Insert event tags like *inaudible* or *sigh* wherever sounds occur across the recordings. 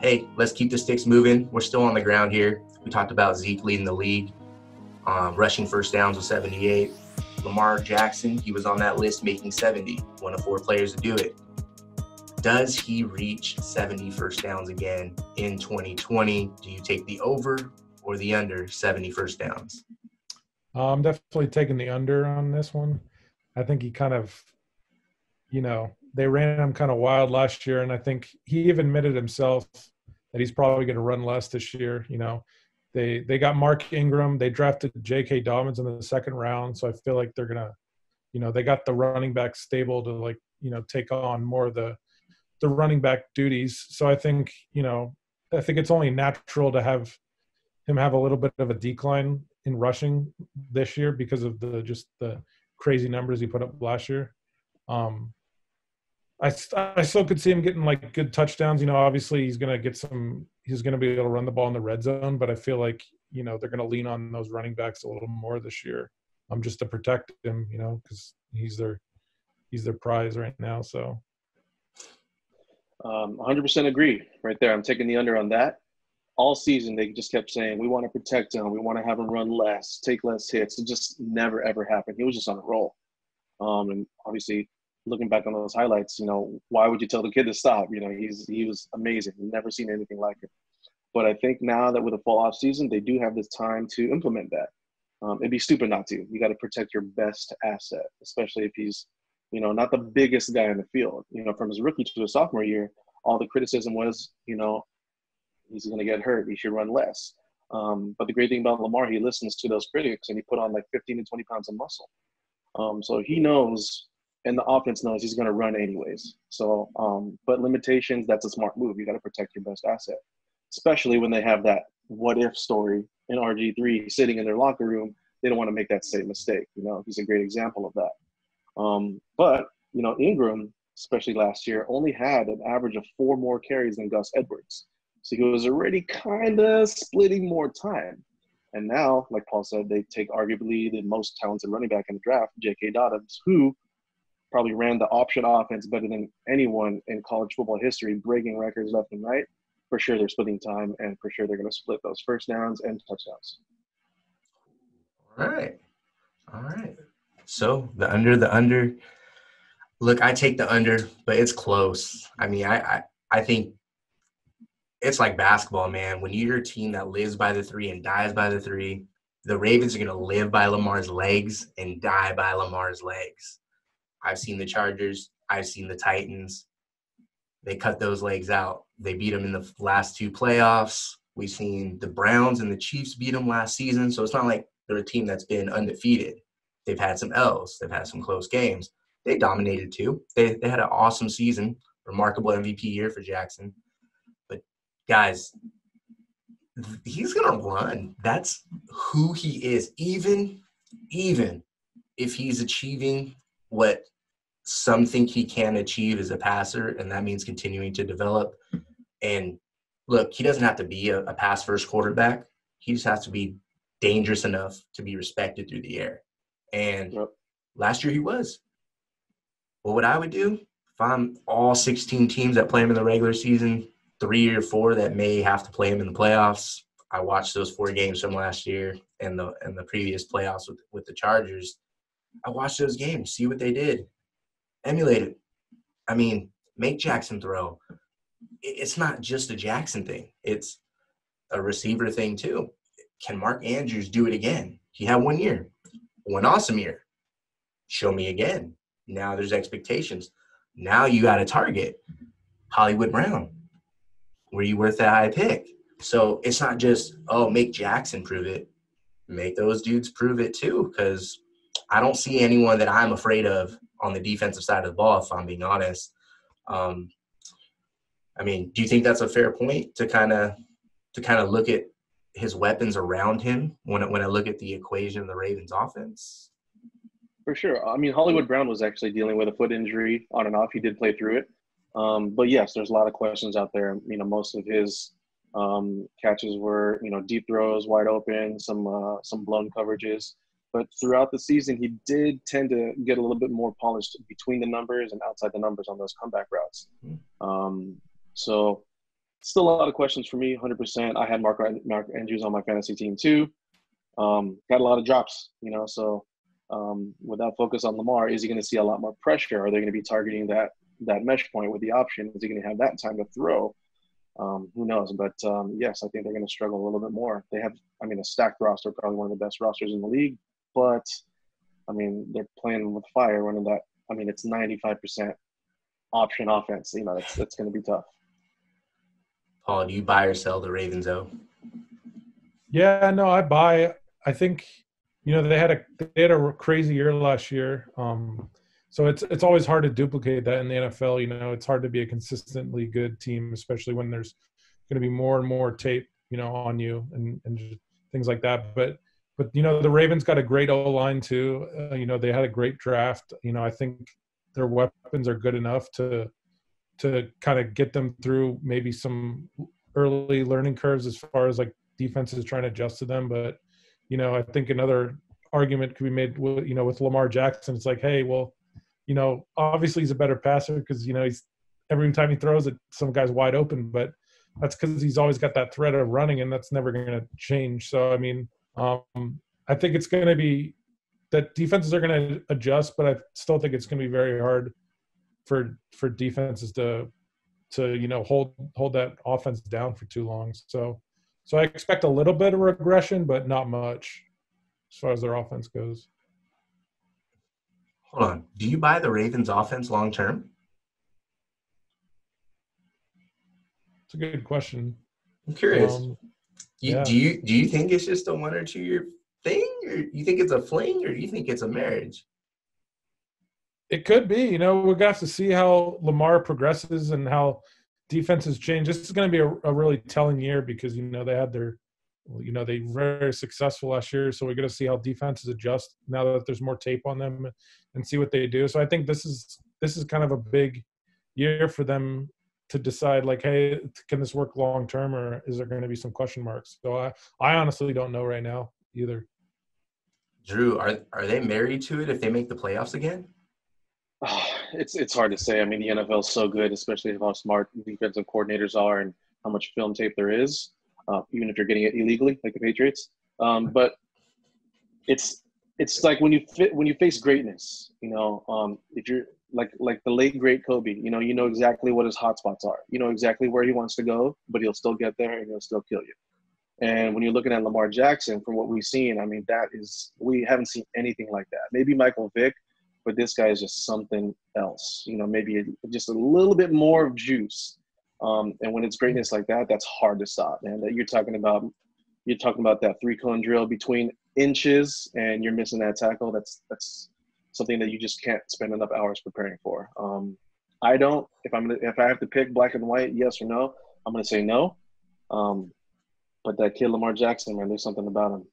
hey, let's keep the sticks moving. We're still on the ground here. We talked about Zeke leading the league, um, rushing first downs with 78. Lamar Jackson, he was on that list making 70, one of four players to do it. Does he reach 70 first downs again in 2020? Do you take the over or the under 70 first downs? I'm definitely taking the under on this one. I think he kind of, you know, they ran him kind of wild last year, and I think he even admitted himself that he's probably going to run less this year. You know, they they got Mark Ingram, they drafted J.K. Dobbins in the second round, so I feel like they're gonna, you know, they got the running back stable to like you know take on more of the the running back duties. So I think you know I think it's only natural to have him have a little bit of a decline in rushing this year because of the just the crazy numbers he put up last year. Um, I, I still could see him getting like good touchdowns. You know, obviously he's going to get some, he's going to be able to run the ball in the red zone, but I feel like, you know, they're going to lean on those running backs a little more this year. I'm um, just to protect him, you know, because he's their, he's their prize right now. So. Um, 100% agree right there. I'm taking the under on that. All season, they just kept saying, we want to protect him. We want to have him run less, take less hits. It just never, ever happened. He was just on a roll. Um, and obviously, looking back on those highlights, you know, why would you tell the kid to stop? You know, he's he was amazing. Never seen anything like it. But I think now that with a full off season, they do have this time to implement that. Um, it'd be stupid not to. You got to protect your best asset, especially if he's, you know, not the biggest guy in the field. You know, from his rookie to his sophomore year, all the criticism was, you know, he's going to get hurt. He should run less. Um, but the great thing about Lamar, he listens to those critics and he put on like 15 to 20 pounds of muscle. Um, so he knows and the offense knows he's going to run anyways. So, um, but limitations, that's a smart move. You got to protect your best asset, especially when they have that what if story in RG3 sitting in their locker room. They don't want to make that same mistake. You know, he's a great example of that. Um, but, you know, Ingram, especially last year, only had an average of four more carries than Gus Edwards. So he was already kind of splitting more time. And now, like Paul said, they take arguably the most talented running back in the draft, J.K. Dobbins, who probably ran the option offense better than anyone in college football history, breaking records left and right. For sure, they're splitting time, and for sure, they're going to split those first downs and touchdowns. All right, all right. So the under, the under. Look, I take the under, but it's close. I mean, I, I, I think it's like basketball, man. When you're a team that lives by the three and dies by the three, the Ravens are going to live by Lamar's legs and die by Lamar's legs. I've seen the Chargers. I've seen the Titans. They cut those legs out. They beat them in the last two playoffs. We've seen the Browns and the Chiefs beat them last season. So it's not like they're a team that's been undefeated. They've had some L's. They've had some close games. They dominated too. They, they had an awesome season, remarkable MVP year for Jackson. But guys, he's gonna run. That's who he is. Even even if he's achieving what some think he can achieve as a passer, and that means continuing to develop. And look, he doesn't have to be a, a pass first quarterback. He just has to be dangerous enough to be respected through the air. And yep. last year he was. Well, what I would do if I'm all 16 teams that play him in the regular season, three or four that may have to play him in the playoffs. I watched those four games from last year and the and the previous playoffs with, with the Chargers. I watched those games, see what they did, emulate it. I mean, make Jackson throw. It's not just a Jackson thing; it's a receiver thing too. Can Mark Andrews do it again? He had one year, one awesome year. Show me again. Now there's expectations. Now you got a target. Hollywood Brown. Were you worth that high pick? So it's not just, oh, make Jackson prove it. Make those dudes prove it too, because I don't see anyone that I'm afraid of on the defensive side of the ball, if I'm being honest. Um, I mean, do you think that's a fair point to kind of to kind of look at his weapons around him when when I look at the equation of the Ravens offense? For sure. I mean, Hollywood Brown was actually dealing with a foot injury on and off. He did play through it. Um, but yes, there's a lot of questions out there. You know, most of his um, catches were, you know, deep throws, wide open, some uh, some blown coverages. But throughout the season, he did tend to get a little bit more polished between the numbers and outside the numbers on those comeback routes. Hmm. Um, so still a lot of questions for me. 100%. I had Mark Mark Andrews on my fantasy team too. Um, got a lot of drops, you know. So um, without focus on Lamar, is he going to see a lot more pressure? Are they going to be targeting that that mesh point with the option? Is he going to have that time to throw? Um, who knows? But um, yes, I think they're going to struggle a little bit more. They have, I mean, a stacked roster, probably one of the best rosters in the league. But I mean, they're playing with fire running that. I mean, it's 95% option offense. You know, that's that's going to be tough. Paul, do you buy or sell the Ravens though? Yeah, no, I buy. I think you know they had a they had a crazy year last year. Um, so it's it's always hard to duplicate that in the NFL. You know, it's hard to be a consistently good team, especially when there's going to be more and more tape, you know, on you and and things like that. But but you know, the Ravens got a great O line too. Uh, you know, they had a great draft. You know, I think their weapons are good enough to to kind of get them through maybe some early learning curves as far as like defenses trying to adjust to them. But you know, I think another argument could be made with you know with Lamar Jackson. It's like, hey, well, you know, obviously he's a better passer because you know he's every time he throws it, some guy's wide open, but that's because he's always got that threat of running, and that's never going to change. So I mean, um, I think it's going to be that defenses are going to adjust, but I still think it's going to be very hard for for defenses to to you know hold hold that offense down for too long. So so I expect a little bit of regression, but not much as far as their offense goes. Hold on. Do you buy the Ravens offense long term? It's a good question. I'm curious. Um, you, yeah. Do you do you think it's just a one or two year thing, or you think it's a fling, or do you think it's a marriage? It could be. You know, gonna have to see how Lamar progresses and how defenses change. This is going to be a, a, really telling year because you know they had their, you know, they were very successful last year. So we're going to see how defenses adjust now that there's more tape on them and see what they do. So I think this is this is kind of a big year for them to decide like, hey, can this work long term or is there going to be some question marks? So I I honestly don't know right now either. Drew, are are they married to it if they make the playoffs again? Oh, *sighs* it's it's hard to say. I mean, the NFL is so good, especially how smart defensive coordinators are and how much film tape there is, uh, even if you're getting it illegally, like the Patriots. Um, but it's it's like when you fit, when you face greatness, you know, um, if you're like like the late great Kobe, you know, you know exactly what his hotspots are. You know exactly where he wants to go, but he'll still get there and he'll still kill you. And when you're looking at Lamar Jackson, from what we've seen, I mean, that is we haven't seen anything like that. Maybe Michael Vick, but this guy is just something else. You know, maybe just a little bit more of juice. Um, and when it's greatness like that, that's hard to stop, man. That you're talking about, you're talking about that three cone drill between inches, and you're missing that tackle. That's that's something that you just can't spend enough hours preparing for. Um, I don't. If I'm gonna, if I have to pick black and white, yes or no, I'm gonna say no. Um, but that kid Lamar Jackson, man, there's something about him.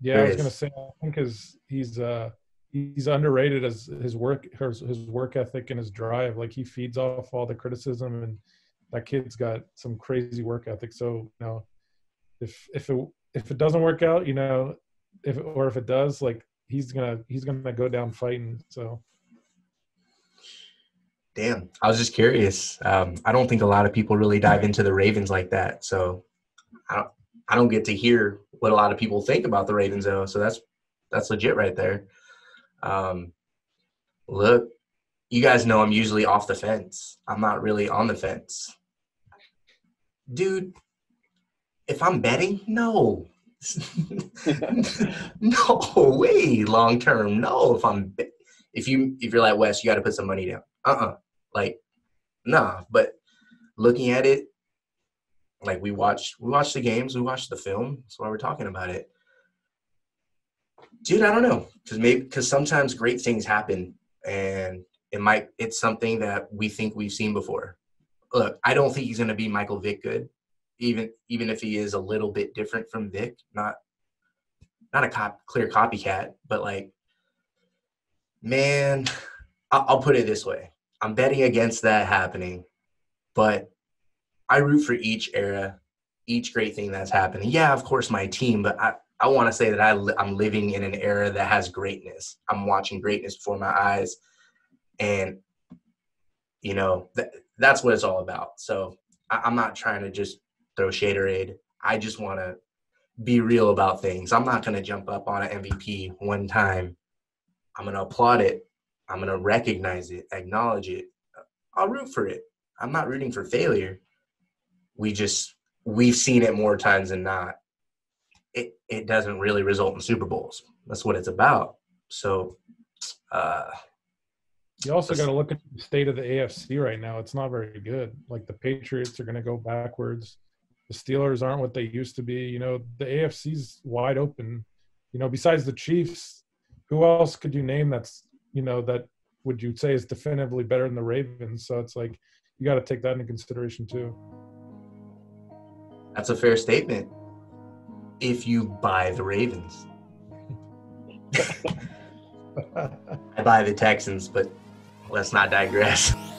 Yeah, I was gonna say. I think his he's uh he's underrated as his work his, his work ethic and his drive like he feeds off all the criticism and that kid's got some crazy work ethic so you know if if it if it doesn't work out you know if or if it does like he's gonna he's gonna go down fighting so damn i was just curious um, i don't think a lot of people really dive into the ravens like that so i don't i don't get to hear what a lot of people think about the ravens though so that's that's legit right there um, look, you guys know I'm usually off the fence. I'm not really on the fence. Dude, if I'm betting, no. *laughs* *laughs* no way long term. No, if I'm if you if you're like Wes, you got to put some money down. Uh-uh. Like nah, but looking at it like we watch we watch the games, we watch the film. That's why we're talking about it dude, I don't know, because maybe because sometimes great things happen, and it might it's something that we think we've seen before. Look, I don't think he's going to be Michael Vick good, even even if he is a little bit different from Vick, Not not a cop, clear copycat, but like, man, I'll, I'll put it this way: I'm betting against that happening, but I root for each era, each great thing that's happening. Yeah, of course, my team, but I, I want to say that I li- I'm living in an era that has greatness. I'm watching greatness before my eyes, and you know that that's what it's all about. So I, I'm not trying to just throw shaderade. I just want to be real about things. I'm not going to jump up on an MVP one time. I'm going to applaud it. I'm going to recognize it, acknowledge it. I'll root for it. I'm not rooting for failure. We just we've seen it more times than not. It it doesn't really result in Super Bowls. That's what it's about. So uh you also got to look at the state of the AFC right now. It's not very good. Like the Patriots are going to go backwards. The Steelers aren't what they used to be. You know, the AFC's wide open. You know, besides the Chiefs, who else could you name that's, you know, that would you say is definitively better than the Ravens? So it's like you got to take that into consideration too. That's a fair statement. If you buy the Ravens. *laughs* I buy the Texans, but let's not digress. *laughs*